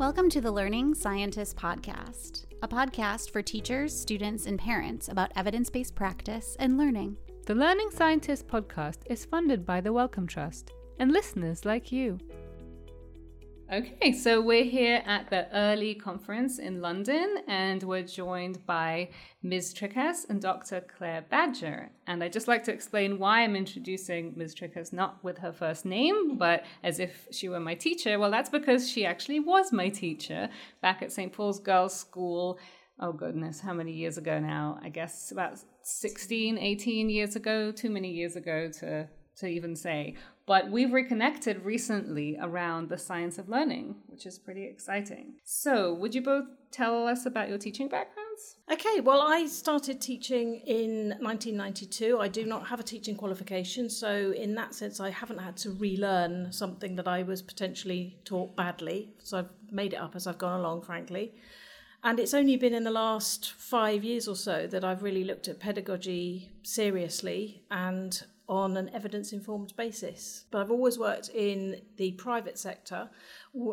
Welcome to the Learning Scientist Podcast, a podcast for teachers, students, and parents about evidence based practice and learning. The Learning Scientist podcast is funded by the Wellcome Trust and listeners like you. Okay, so we're here at the EARLI conference in London, and we're joined by Ms. Triccas and Dr. Claire Badger. And I'd just like to explain why I'm introducing Ms. Triccas not with her first name, but as if she were my teacher. Well, that's because she actually was my teacher back at St. Paul's Girls' School. Oh, goodness, how many years ago now? I guess about 16, 18 years ago, too many years ago to to even say. But we've reconnected recently around the science of learning, which is pretty exciting. So, would you both tell us about your teaching backgrounds? Okay, well, I started teaching in 1992. I do not have a teaching qualification, so in that sense, I haven't had to relearn something that I was potentially taught badly. So I've made it up as I've gone along, frankly. And it's only been in the last five years or so that I've really looked at pedagogy seriously and on an evidence informed basis. But I've always worked in the private sector,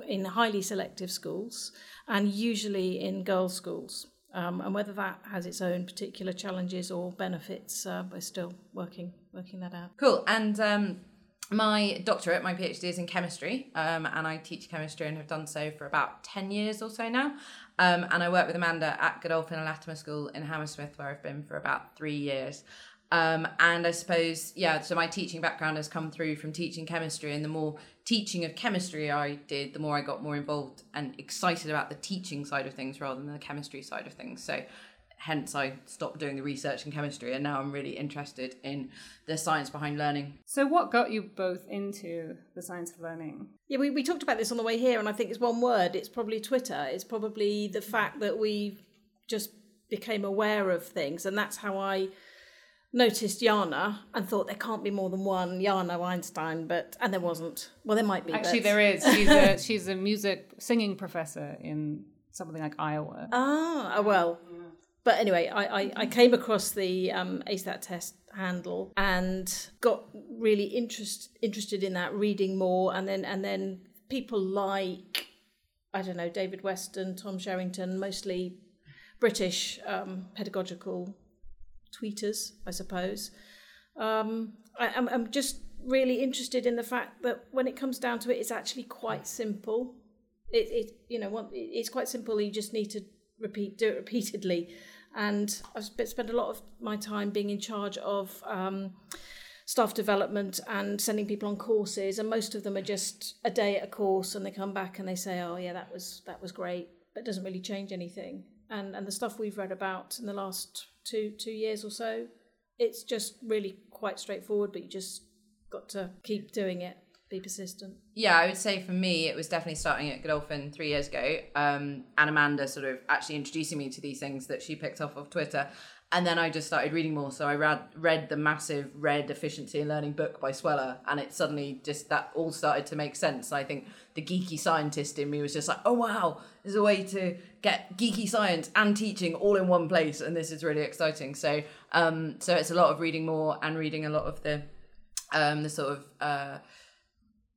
in highly selective schools, and usually in girls' schools. Um, and whether that has its own particular challenges or benefits, uh, we're still working working that out. Cool. And um, my doctorate, my PhD is in chemistry, um, and I teach chemistry and have done so for about 10 years or so now. Um, and I work with Amanda at Godolphin and Latymer School in Hammersmith, where I've been for about three years. Um, and I suppose, yeah, so my teaching background has come through from teaching chemistry. And the more teaching of chemistry I did, the more I got more involved and excited about the teaching side of things rather than the chemistry side of things. So hence I stopped doing the research in chemistry and now I'm really interested in the science behind learning. So what got you both into the science of learning? Yeah, we, we talked about this on the way here and I think it's one word, it's probably Twitter. It's probably the fact that we just became aware of things and that's how I noticed Yana and thought there can't be more than one Yana Weinstein, but and there wasn't. Well, there might be. Actually, but... there is. She's a she's a music singing professor in something like Iowa. Ah, well. But anyway, I, I, I came across the um, AceThatTest handle and got really interest, interested in that, reading more, and then and then people like I don't know David Weston, Tom Sherrington, mostly British um, pedagogical tweeters, I suppose. Um, I, am I'm just really interested in the fact that when it comes down to it, it's actually quite simple. It, it you know, it's quite simple. You just need to repeat, do it repeatedly. And I've spent a lot of my time being in charge of um, staff development and sending people on courses. And most of them are just a day at a course, and they come back and they say, "Oh, yeah, that was that was great," but it doesn't really change anything. And and the stuff we've read about in the last two two years or so. It's just really quite straightforward, but you just got to keep doing it, be persistent. Yeah, I would say for me, it was definitely starting at Godolphin three years ago, um, and Amanda sort of actually introducing me to these things that she picked off of Twitter. And then I just started reading more. So I read read the massive Red Efficiency in Learning book by Sweller, and it suddenly just that all started to make sense. I think the geeky scientist in me was just like, oh wow, there's a way to get geeky science and teaching all in one place, and this is really exciting. So um, so it's a lot of reading more and reading a lot of the um, the sort of uh,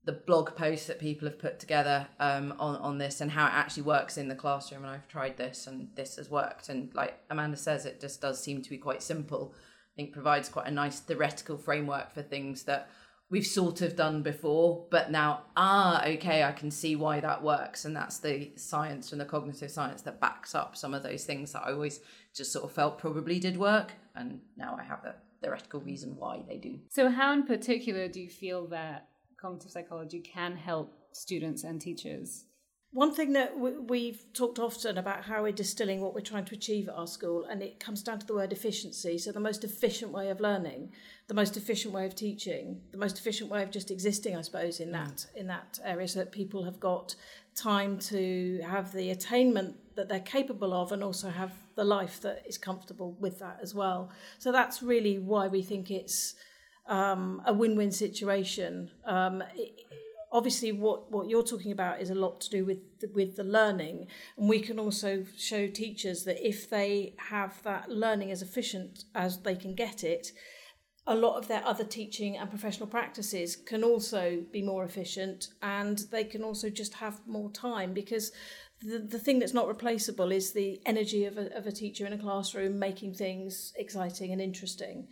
the blog posts that people have put together um, on on this and how it actually works in the classroom. And I've tried this, and this has worked. And like Amanda says, it just does seem to be quite simple. I think provides quite a nice theoretical framework for things that we've sort of done before, but now ah okay, I can see why that works, and that's the science and the cognitive science that backs up some of those things that I always just sort of felt probably did work, and now I have the theoretical reason why they do. So, how in particular do you feel that cognitive psychology can help students and teachers? One thing that we've talked often about how we're distilling what we're trying to achieve at our school, and it comes down to the word efficiency. So, the most efficient way of learning, the most efficient way of teaching, the most efficient way of just existing, I suppose, in that mm. in that area, so that people have got time to have the attainment that they're capable of, and also have the life that is comfortable with that as well. So that's really why we think it's um, a win-win situation. Um, it, obviously, what, what you're talking about is a lot to do with the, with the learning, and we can also show teachers that if they have that learning as efficient as they can get it, a lot of their other teaching and professional practices can also be more efficient and they can also just have more time because the, the thing that's not replaceable is the energy of a, of a teacher in a classroom making things exciting and interesting.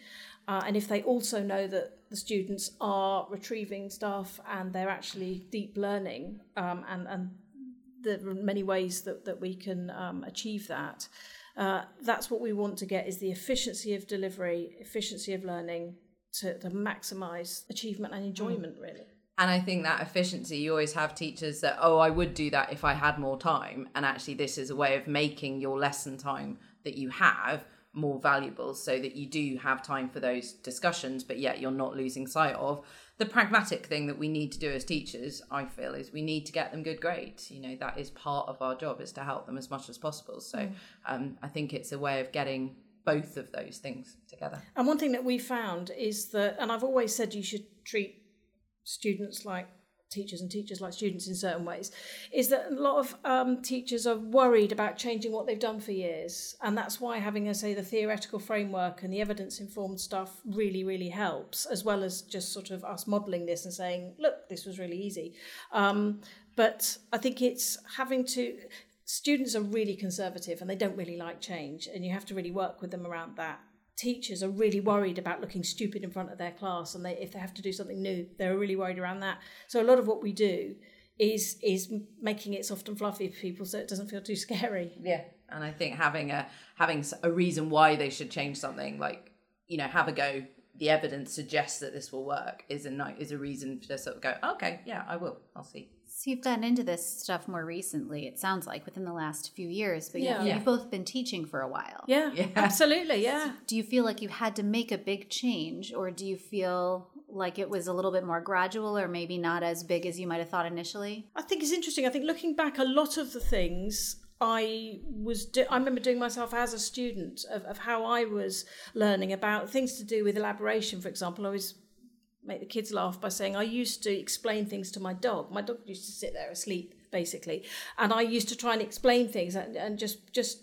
Uh, and if they also know that the students are retrieving stuff and they're actually deep learning, um, and, and there are many ways that, that we can um, achieve that, uh, that's what we want to get is the efficiency of delivery, efficiency of learning to, to maximise achievement and enjoyment, mm. really. And I think that efficiency, you always have teachers that, oh, I would do that if I had more time. And actually, this is a way of making your lesson time that you have more valuable so that you do have time for those discussions, but yet you're not losing sight of the pragmatic thing that we need to do as teachers, I feel, is we need to get them good grades. You know, that is part of our job is to help them as much as possible. So mm. um, I think it's a way of getting both of those things together. And one thing that we found is that, and I've always said you should treat students like teachers and teachers like students in certain ways is that a lot of um, teachers are worried about changing what they've done for years. And that's why having I say the theoretical framework and the evidence informed stuff really really helps as well as just sort of us modeling this and saying look this was really easy. Um, but I think it's having to students are really conservative and they don't really like change and you have to really work with them around that teachers are really worried about looking stupid in front of their class and they, if they have to do something new they're really worried around that. So a lot of what we do is is making it soft and fluffy for people so it doesn't feel too scary. Yeah and i think having a having a reason why they should change something like you know have a go the evidence suggests that this will work is a night is a reason to sort of go okay yeah i will i'll see so you've gotten into this stuff more recently, it sounds like, within the last few years, but yeah. you've both been teaching for a while. Yeah, yeah. absolutely, yeah. So do you feel like you had to make a big change, or do you feel like it was a little bit more gradual, or maybe not as big as you might have thought initially? I think it's interesting. I think looking back, a lot of the things I was do- I remember doing myself as a student of, of how I was learning about things to do with elaboration, for example. I was make the kids laugh by saying I used to explain things to my dog. My dog used to sit there asleep, basically, and I used to try and explain things and, and just just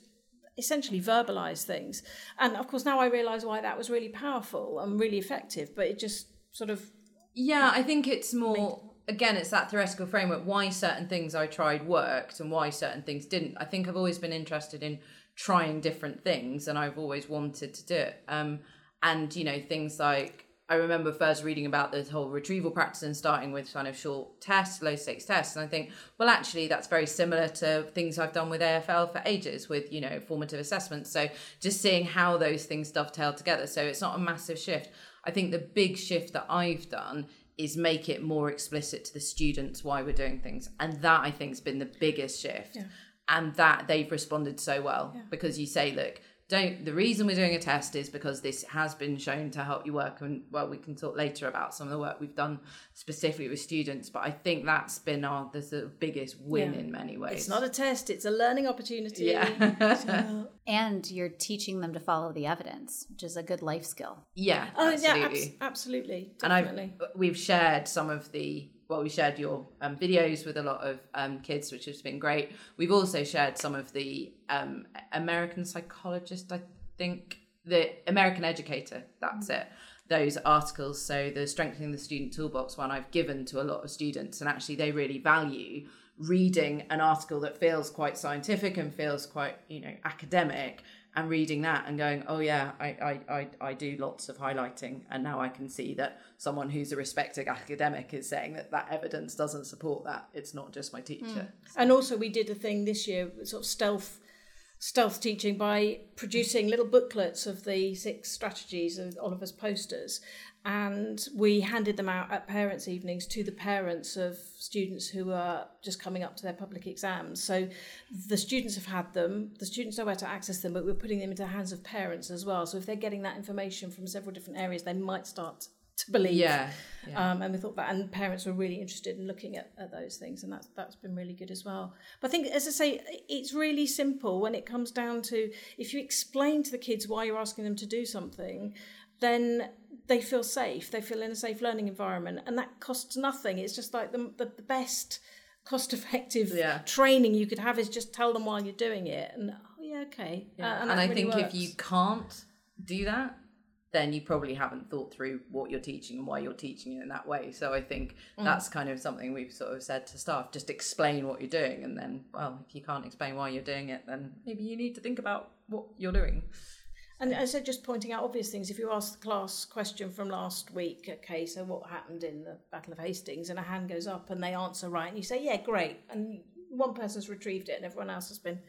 essentially verbalize things. And of course, now I realize why that was really powerful and really effective. But it just sort of yeah, I think it's more. Made, again, it's that theoretical framework. Why certain things I tried worked and why certain things didn't. I think I've always been interested in trying different things, and I've always wanted to do it. Um, and you know, things like I remember first reading about this whole retrieval practice and starting with kind of short tests, low stakes tests. And I think, well, actually, that's very similar to things I've done with AFL for ages with, you know, formative assessments. So just seeing how those things dovetail together. So it's not a massive shift. I think the big shift that I've done is make it more explicit to the students why we're doing things. And that I think has been the biggest shift. Yeah. And that they've responded so well yeah. because you say, look, don't the reason we're doing a test is because this has been shown to help you work and well we can talk later about some of the work we've done specifically with students but i think that's been our the sort of biggest win yeah. in many ways it's not a test it's a learning opportunity yeah and you're teaching them to follow the evidence which is a good life skill yeah oh absolutely. yeah abs- absolutely definitely. and I've, we've shared some of the well, we shared your um, videos with a lot of um, kids, which has been great. We've also shared some of the um, American psychologist, I think, the American educator. That's it. Those articles. So the strengthening the student toolbox one I've given to a lot of students, and actually they really value reading an article that feels quite scientific and feels quite you know academic and reading that and going, oh yeah, I, I, I, I do lots of highlighting, and now I can see that someone who's a respected academic is saying that that evidence doesn't support that. It's not just my teacher. Mm. So. And also, we did a thing this year, sort of stealth stealth teaching by producing little booklets of the six strategies of Oliver's posters and we handed them out at parents' evenings to the parents of students who are just coming up to their public exams. So the students have had them, the students know where to access them, but we're putting them into the hands of parents as well. So if they're getting that information from several different areas, they might start to believe. Yeah. yeah. Um, and we thought that, and parents were really interested in looking at, at those things, and that's that's been really good as well. But I think, as I say, it's really simple when it comes down to if you explain to the kids why you're asking them to do something, then they feel safe. They feel in a safe learning environment, and that costs nothing. It's just like the the, the best cost effective yeah. training you could have is just tell them while you're doing it, and oh yeah, okay. Yeah. Uh, and, and I really think works. if you can't do that, then you probably haven't thought through what you're teaching and why you're teaching it in that way. So I think mm. that's kind of something we've sort of said to staff just explain what you're doing. And then, well, if you can't explain why you're doing it, then maybe you need to think about what you're doing. And I said just pointing out obvious things. If you ask the class question from last week, okay, so what happened in the Battle of Hastings, and a hand goes up and they answer right, and you say, yeah, great, and one person's retrieved it, and everyone else has been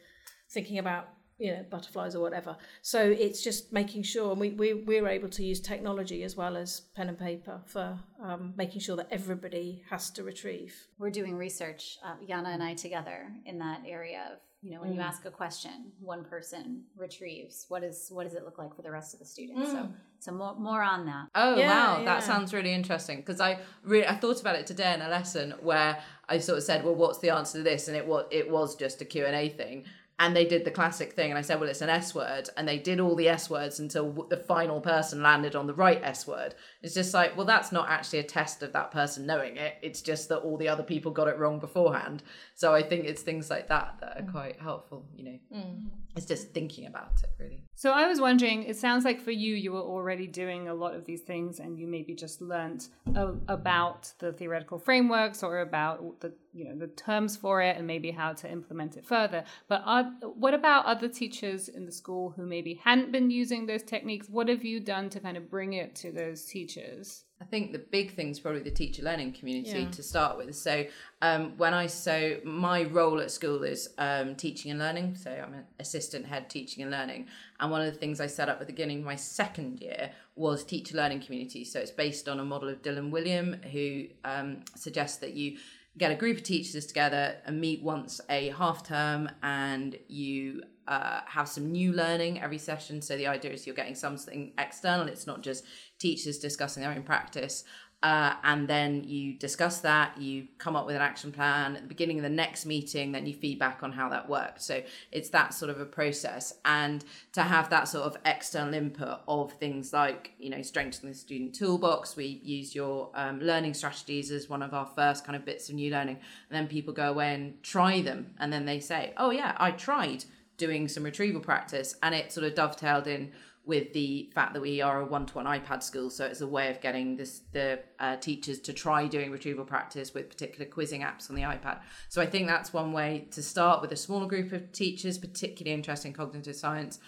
thinking about you know butterflies or whatever. So it's just making sure, and we we we're able to use technology as well as pen and paper for um, making sure that everybody has to retrieve. We're doing research, uh, Yana and I together, in that area of you know when you ask a question, one person retrieves. What is what does it look like for the rest of the students? So so more more on that. Oh Yeah, wow, yeah. that sounds really interesting because I really I thought about it today in a lesson where I sort of said, well, what's the answer to this? And it was it was just a Q and A thing. And they did the classic thing, and I said, "Well, it's an S word," and they did all the S words until the final person landed on the right S word. It's just like, well, that's not actually a test of that person knowing it. It's just that all the other people got it wrong beforehand. So I think it's things like that that are mm. quite helpful. You know, mm. It's just thinking about it really. So I was wondering, it sounds like for you, you were already doing a lot of these things, and you maybe just learnt uh, about the theoretical frameworks or about the you know the terms for it, and maybe how to implement it further. But are, what about other teachers in the school who maybe hadn't been using those techniques? What have you done to kind of bring it to those teachers? I think the big thing is probably the teacher learning community Yeah. to start with. So um, when I so my role at school is um, teaching and learning. So I'm an assistant head teaching and learning. And one of the things I set up at the beginning of my second year was teacher learning community. So it's based on a model of Dylan Wiliam, who um, suggests that you get a group of teachers together and meet once a half term and you uh, have some new learning every session. So the idea is you're getting something external. It's not just teachers discussing their own practice. Uh, and then you discuss that, you come up with an action plan at the beginning of the next meeting, then you feedback on how that worked. So it's that sort of a process. And to have that sort of external input of things like, you know, strengthening the student toolbox, we use your um, learning strategies as one of our first kind of bits of new learning. And then people go away and try them. And then they say, oh, yeah, I tried doing some retrieval practice. And it sort of dovetailed in with the fact that we are a one-to-one iPad school, so it's a way of getting this the uh, teachers to try doing retrieval practice with particular quizzing apps on the iPad. So I think that's one way to start with a smaller group of teachers, particularly interested in cognitive science,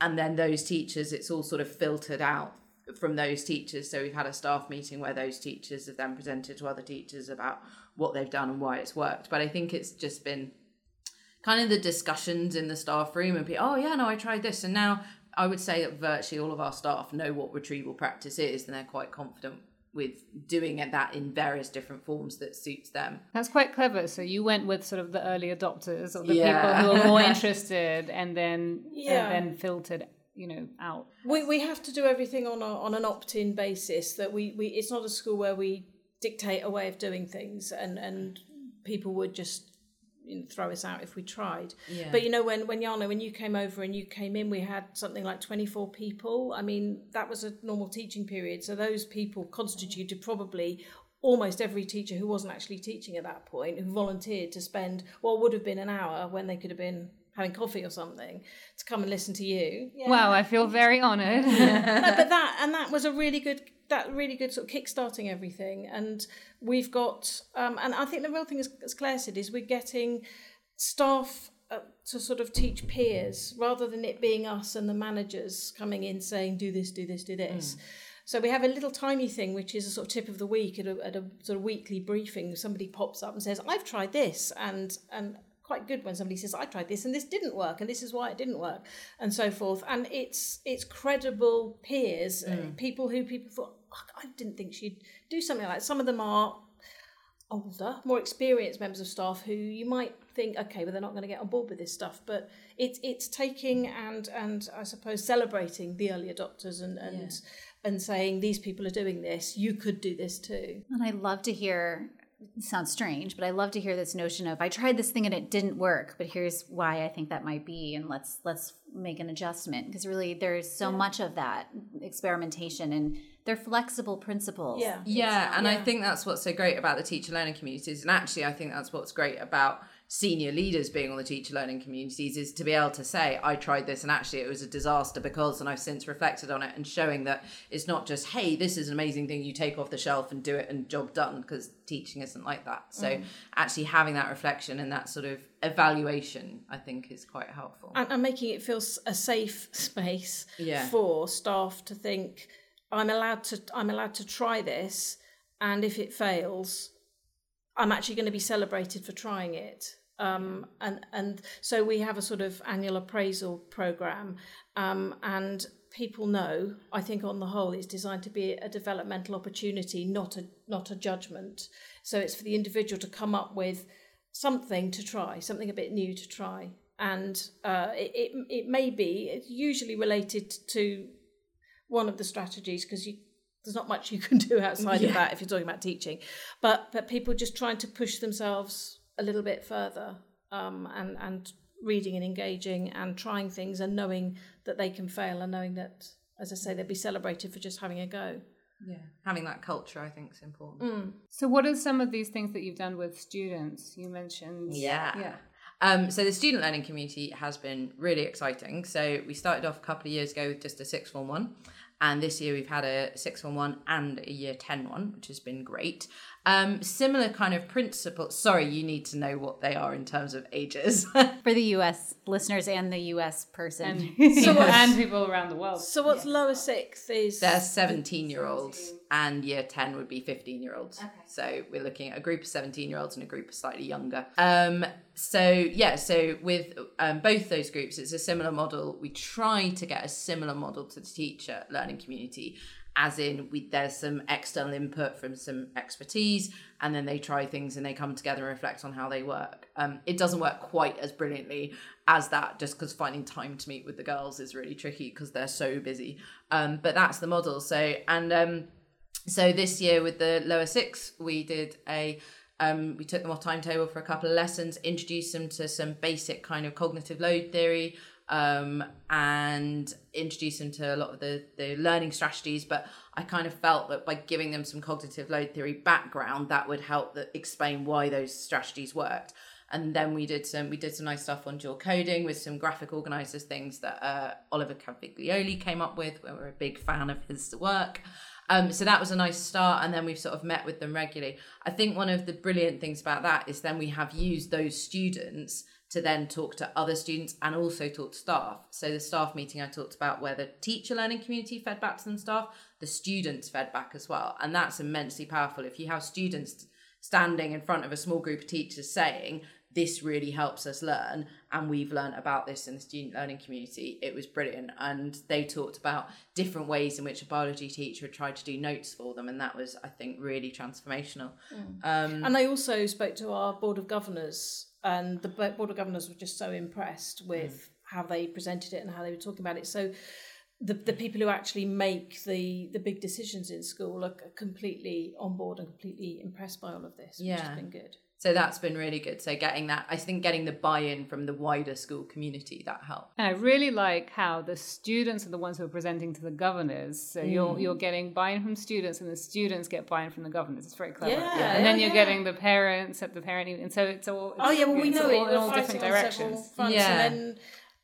and then those teachers, it's all sort of filtered out from those teachers. So we've had a staff meeting where those teachers have then presented to other teachers about what they've done and why it's worked. But I think it's just been kind of the discussions in the staff room and be oh yeah no i tried this and now i would say that virtually all of our staff know what retrieval practice is and they're quite confident with doing it that in various different forms that suits them That's quite clever. So you went with sort of the early adopters or the Yeah. people who are more interested, and then Yeah. and then filtered, you know, out. We, we have to do everything on a, on an opt-in basis. That we, we it's not a school where we dictate a way of doing things, and and people would just you know, throw us out if we tried. Yeah. But you know, when when Yana, when you came over and you came in, we had something like twenty four people. I mean, that was a normal teaching period, so those people constituted probably almost every teacher who wasn't actually teaching at that point who volunteered to spend what would have been an hour when they could have been having coffee or something to come and listen to you. Yeah. Wow, I feel very honoured. No, but that and that was a really good that really good sort of kickstarting everything and we've got um, and i think the real thing is, as claire said is we're getting staff uh, to sort of teach peers rather than it being us and the managers coming in saying do this do this do this. So we have a little tiny thing which is a sort of tip of the week at a, at a sort of weekly briefing. Somebody pops up and says i've tried this and and quite good when somebody says I tried this and this didn't work and this is why it didn't work and so forth. And it's it's credible peers uh, people who people thought "Oh, I didn't think she'd do something like that. some of them are older more experienced members of staff who you might think okay well they're not going to get on board with this stuff but it's it's taking and and I suppose celebrating the early adopters and and and saying these people are doing this. You could do this too. And I love to hear sounds strange, but I love to hear this notion of I tried this thing and it didn't work, but here's why I think that might be and let's let's make an adjustment because really there's so much of that experimentation and they're flexible principles. yeah Yeah, and I think that's what's so great about the teacher learning communities. And actually, I think that's what's great about senior leaders being on the teacher learning communities is to be able to say i tried this and actually it was a disaster because and i've since reflected on it and showing that it's not just hey this is an amazing thing you take off the shelf and do it and job done because teaching isn't like that so mm. actually having that reflection and that sort of evaluation i think is quite helpful and, and making it feel a safe space yeah. for staff to think i'm allowed to i'm allowed to try this and if it fails i'm actually going to be celebrated for trying it um, and and so we have a sort of annual appraisal program, um, and people know. I think on the whole, it's designed to be a developmental opportunity, not a not a judgment. So it's for the individual to come up with something to try, something a bit new to try, and uh, it, it it may be it's usually related to one of the strategies because you there's not much you can do outside yeah. of that if you're talking about teaching but but people just trying to push themselves a little bit further um, and and reading and engaging and trying things and knowing that they can fail and knowing that as I say they'll be celebrated for just having a go. Yeah, having that culture I think is important. Mm. So, what are some of these things that you've done with students? You mentioned, yeah, yeah. Um, so the student learning community has been really exciting. So we started off a couple of years ago with just a six form one, and this year we've had a six form one and a year ten one, which has been great. Um, similar kind of principle. Sorry, you need to know what they are in terms of ages for the U.S. listeners and the U.S. person, and, so and people around the world. So what's yeah. lower sixth is they're seventeen-year-olds, and year ten would be fifteen-year-olds. Okay. So we're looking at a group of seventeen-year-olds and a group of slightly younger. Um, so yeah, so with um, both those groups, it's a similar model. We try to get a similar model to the teacher learning community as in we, there's some external input from some expertise and then they try things and they come together and reflect on how they work. Um, it doesn't work quite as brilliantly as that just because finding time to meet with the girls is really tricky because they're so busy. Um, but that's the model. So and um, so this year with the lower six we did a um, we took them off timetable for a couple of lessons introduced them to some basic kind of cognitive load theory um, and introduce them to a lot of the, the learning strategies. But I kind of felt that by giving them some cognitive load theory background, that would help that explain why those strategies worked. And then we did some we did some nice stuff on dual coding with some graphic organizers things that uh, Oliver Caviglioli came up with. We're a big fan of his work. Um, so that was a nice start, and then we've sort of met with them regularly. I think one of the brilliant things about that is then we have used those students to then talk to other students and also talk to staff. So the staff meeting I talked about where the teacher learning community fed back to them staff, the students fed back as well. And that's immensely powerful. If you have students standing in front of a small group of teachers saying, this really helps us learn and we've learned about this in the student learning community it was brilliant and they talked about different ways in which a biology teacher had tried to do notes for them and that was i think really transformational mm. um, and they also spoke to our board of governors and the board of governors were just so impressed with mm. how they presented it and how they were talking about it. So the, the people who actually make the the big decisions in school are completely on board and completely impressed by all of this, yeah. which has been good. So that's been really good. So getting that, I think getting the buy-in from the wider school community that helped. I really like how the students are the ones who are presenting to the governors. So mm. you're you're getting buy-in from students, and the students get buy-in from the governors. It's very clever. Yeah, yeah. And then you're yeah. getting the parents at the parent, and so it's all. It's, oh yeah, well we know all, it. in all different directions. Fronts, yeah. And then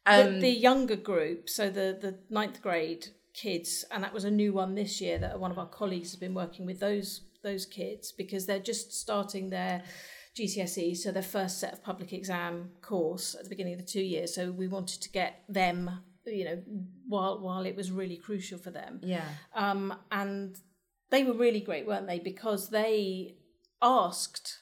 um, the, the younger group, so the the ninth grade kids, and that was a new one this year that one of our colleagues has been working with those those kids because they're just starting their GCSE, so their first set of public exam course at the beginning of the two years. So we wanted to get them, you know, while while it was really crucial for them. Yeah. Um, and they were really great, weren't they? Because they asked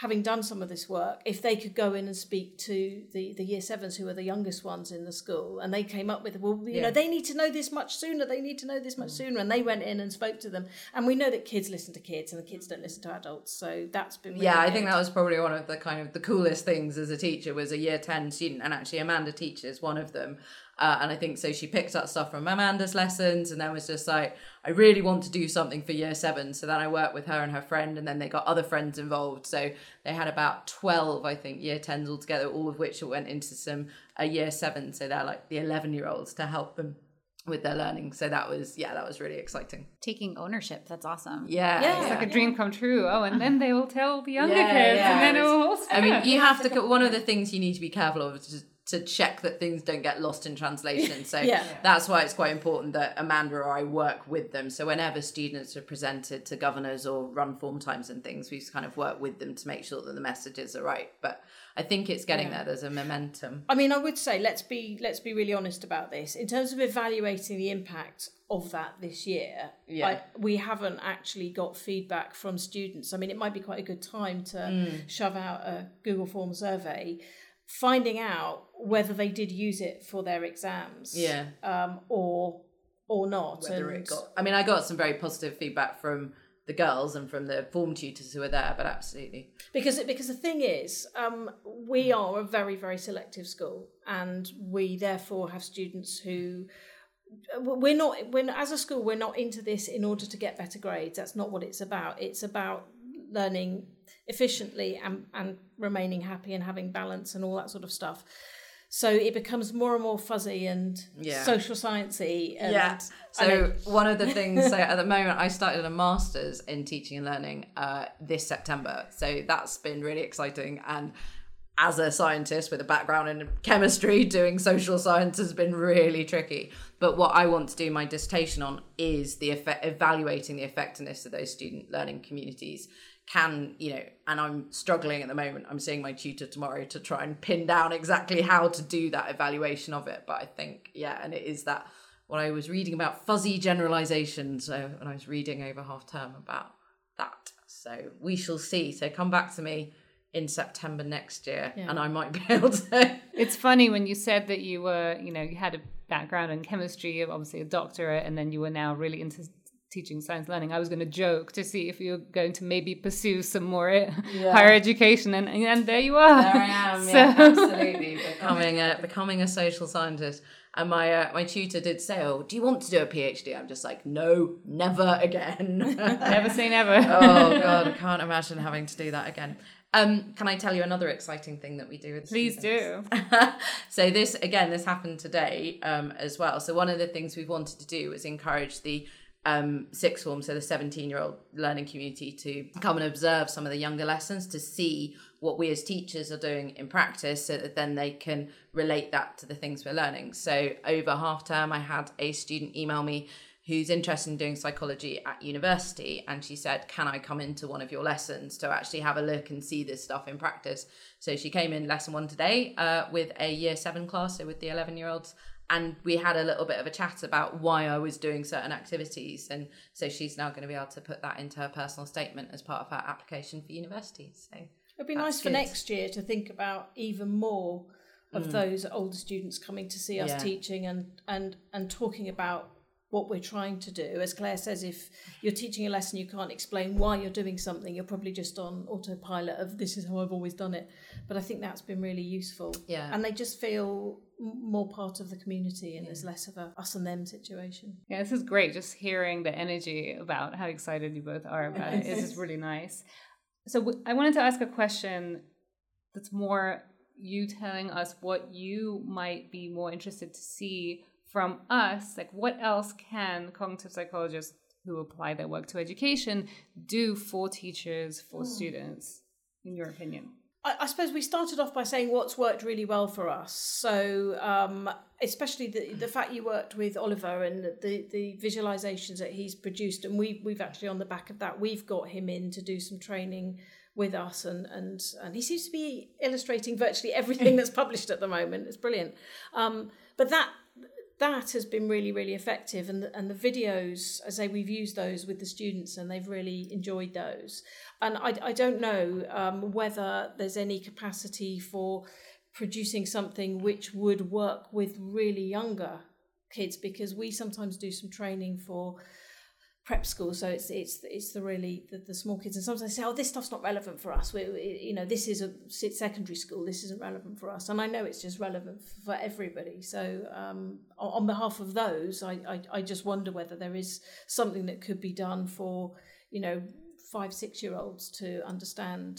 having done some of this work, if they could go in and speak to the, the year sevens who are the youngest ones in the school, and they came up with, well, you yeah. know, they need to know this much sooner, they need to know this much mm. sooner, and they went in and spoke to them. And we know that kids listen to kids, and the kids don't listen to adults, so that's been really yeah. Good. I think that was probably one of the kind of the coolest things as a teacher was a year ten student, and actually Amanda teaches one of them, uh, and I think so she picked up stuff from Amanda's lessons and then was just like, I really want to do something for year seven. So then I worked with her and her friend, and then they got other friends involved. So they had about 12, I think, year 10s altogether, all of which went into some a uh, year seven. So they're like the 11 year olds to help them with their learning. So that was yeah, that was really exciting. Taking ownership, that's awesome. Yeah, Yeah. It's like a dream come true. Oh, and then they will tell the younger Yeah, kids, yeah. and then it will also. I mean, you have to. One of the things you need to be careful of is to check that things don't get lost in translation. So Yeah. that's why it's quite important that Amanda or I work with them. So whenever students are presented to governors or run form times and things, we kind of work with them to make sure that the messages are right. But I think it's getting there. There's a momentum. I mean, I would say let's be let's be really honest about this. In terms of evaluating the impact of that this year, Yeah. I, we haven't actually got feedback from students. I mean, it might be quite a good time to Mm. shove out a Google Form survey, finding out whether they did use it for their exams, Yeah. um, or or not. Whether and it got, I mean, I got some very positive feedback from the girls and from the form tutors who were there, but absolutely. because because the thing is um, we are a very very selective school and we therefore have students who we're not when as a school we're not into this in order to get better grades that's not what it's about it's about learning efficiently and and remaining happy and having balance and all that sort of stuff so it becomes more and more fuzzy and Yeah. social sciencey and yeah. So one of the things, so at the moment, I started a master's in teaching and learning uh, this September. So that's been really exciting. And as a scientist with a background in chemistry, doing social science has been really tricky. But what I want to do my dissertation on is the effect, evaluating the effectiveness of those student learning communities. Can you know? And I'm struggling at the moment. I'm seeing my tutor tomorrow to try and pin down exactly how to do that evaluation of it. But I think yeah, and it is that what I was reading about fuzzy generalizations. So when I was reading over half term about that. So we shall see. So come back to me in September next year, and I might be able to. It's funny when you said that you were, you know, you had a background in chemistry, obviously a doctorate, and then you were now really into teaching science learning. I was going to joke to see if you're going to maybe pursue some more uh, higher education, and and there you are. There I am, So- yeah, absolutely becoming a becoming a social scientist. And my uh, my tutor did say, "Oh, do you want to do a PhD?" I'm just like, "No, never again." Never say never. oh god, I can't imagine having to do that again. Um, can I tell you another exciting thing that we do with Please students? do. so this again, this happened today um, as well. So one of the things we've wanted to do was encourage the um, sixth form, so the 17 year old learning community, to come and observe some of the younger lessons to see what we as teachers are doing in practice so that then they can relate that to the things we're learning. So over half term, I had a student email me who's interested in doing psychology at university and she said can i come into one of your lessons to actually have a look and see this stuff in practice so she came in lesson one today uh, with a year seven class so with the 11 year olds and we had a little bit of a chat about why i was doing certain activities and so she's now going to be able to put that into her personal statement as part of her application for university so It'd be nice for good. next year to think about even more of those older students coming to see us Mm. Yeah. teaching and and and talking about what we're trying to do. As Claire says, if you're teaching a lesson, you can't explain why you're doing something. You're probably just on autopilot of this is how I've always done it. But I think that's been really useful. Yeah. and they just feel more part of the community, and there's less of a us and them situation. Yeah, this is great. Just hearing the energy about how excited you both are about it. This really nice. So w- I wanted to ask a question that's more you telling us what you might be more interested to see from us. Like, what else can cognitive psychologists who apply their work to education do for teachers, for hmm. students, in your opinion? I, I suppose we started off by saying what's worked really well for us. So, um, especially the the fact you worked with Oliver and the the visualizations that he's produced, and we we've actually on the back of that we've got him in to do some training with us, and and and he seems to be illustrating virtually everything that's published at the moment. It's brilliant. Um, but that that has been really really effective and the, and the videos I say we've used those with the students and they've really enjoyed those. And I, I don't know um, whether there's any capacity for producing something which would work with really younger kids because we sometimes do some training for prep school so it's it's it's the really the, the small kids. And sometimes they say oh this stuff's not relevant for us. We, we- you know this is a secondary school. This isn't relevant for us. And i know it's just relevant for everybody. So um, on, behalf of those I, I i just wonder whether there is something that could be done for you know five six year olds to understand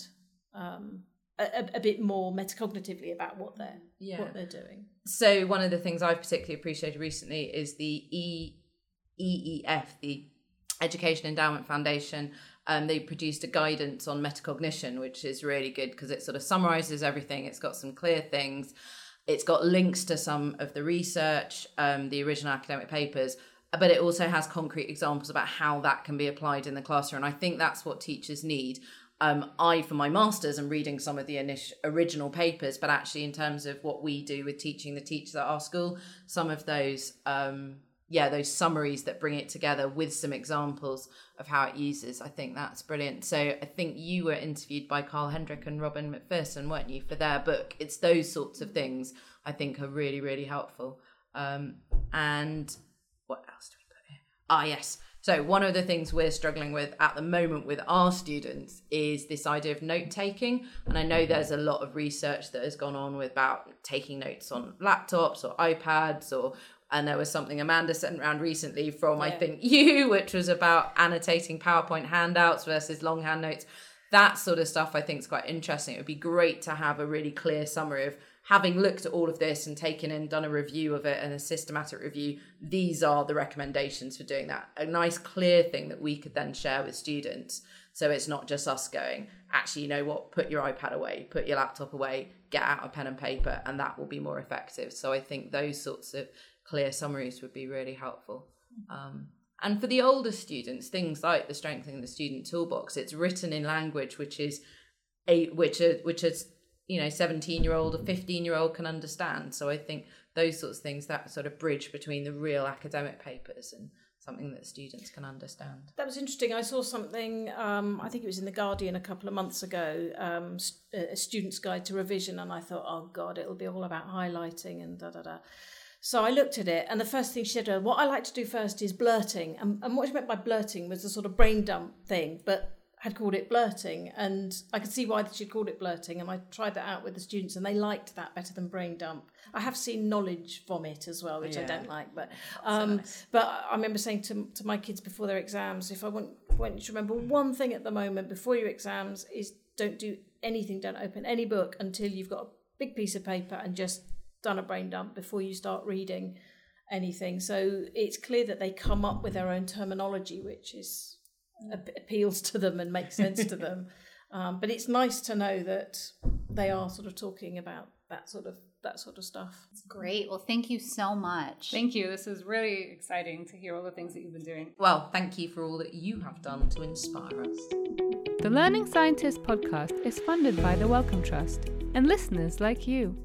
um, a, a bit more metacognitively about what they're Yeah. what they're doing. So one of the things I've particularly appreciated recently is the E EEF, the Education Endowment Foundation. Um, they produced a guidance on metacognition, which is really good because it sort of summarizes everything. It's got some clear things. It's got links to some of the research, um, the original academic papers, but it also has concrete examples about how that can be applied in the classroom. And I think that's what teachers need. Um, I, for my master's, am reading some of the initial, original papers, but actually, in terms of what we do with teaching the teachers at our school, some of those, um, yeah, those summaries that bring it together with some examples of how it uses, I think that's brilliant. So I think you were interviewed by Carl Hendrick and Robin Macpherson, weren't you, for their book? It's those sorts of things I think are really, really helpful. Um, and what else do we put here? Ah, yes. So one of the things we're struggling with at the moment with our students is this idea of note taking. And I know there's a lot of research that has gone on with about taking notes on laptops or iPads or and there was something Amanda sent around recently from I think you, which was about annotating PowerPoint handouts versus longhand notes. That sort of stuff I think is quite interesting. It would be great to have a really clear summary of having looked at all of this and taken in, done a review of it and a systematic review, these are the recommendations for doing that. A nice, clear thing that we could then share with students. So it's not just us going, actually, you know what, put your iPad away, put your laptop away, get out a pen and paper, and that will be more effective. So I think those sorts of clear summaries would be really helpful. Um, and for the older students, things like the strengthening the student toolbox, it's written in language which is a which are which is you know 17 year old or 15 year old can understand so i think those sorts of things that sort of bridge between the real academic papers and something that students can understand That was interesting. I saw something. Um, I think it was in the Guardian a couple of months ago, um, a student's guide to revision, and I thought, oh god, it'll be all about highlighting and da da da. So I looked at it, and the first thing she said, "What I like to do first is blurting." And, and what she meant by blurting was a sort of brain dump thing, but had called it blurting, and I could see why she'd called it blurting. And I tried that out with the students, and they liked that better than brain dump. I have seen knowledge vomit as well, which I don't like, but um, but I remember saying to, to my kids before their exams, if I want, want you to remember one thing at the moment before your exams is don't do anything, don't open any book until you've got a big piece of paper and just done a brain dump before you start reading anything. So it's clear that they come up with their own terminology, which is appeals to them and makes sense to them. Um, but it's nice to know that they are sort of talking about that sort of that sort of stuff. Great. Well, thank you so much. Thank you. This is really exciting to hear all the things that you've been doing. well thank you for all that you have done to inspire us The Learning Scientist podcast is funded by the Wellcome Trust and listeners like you.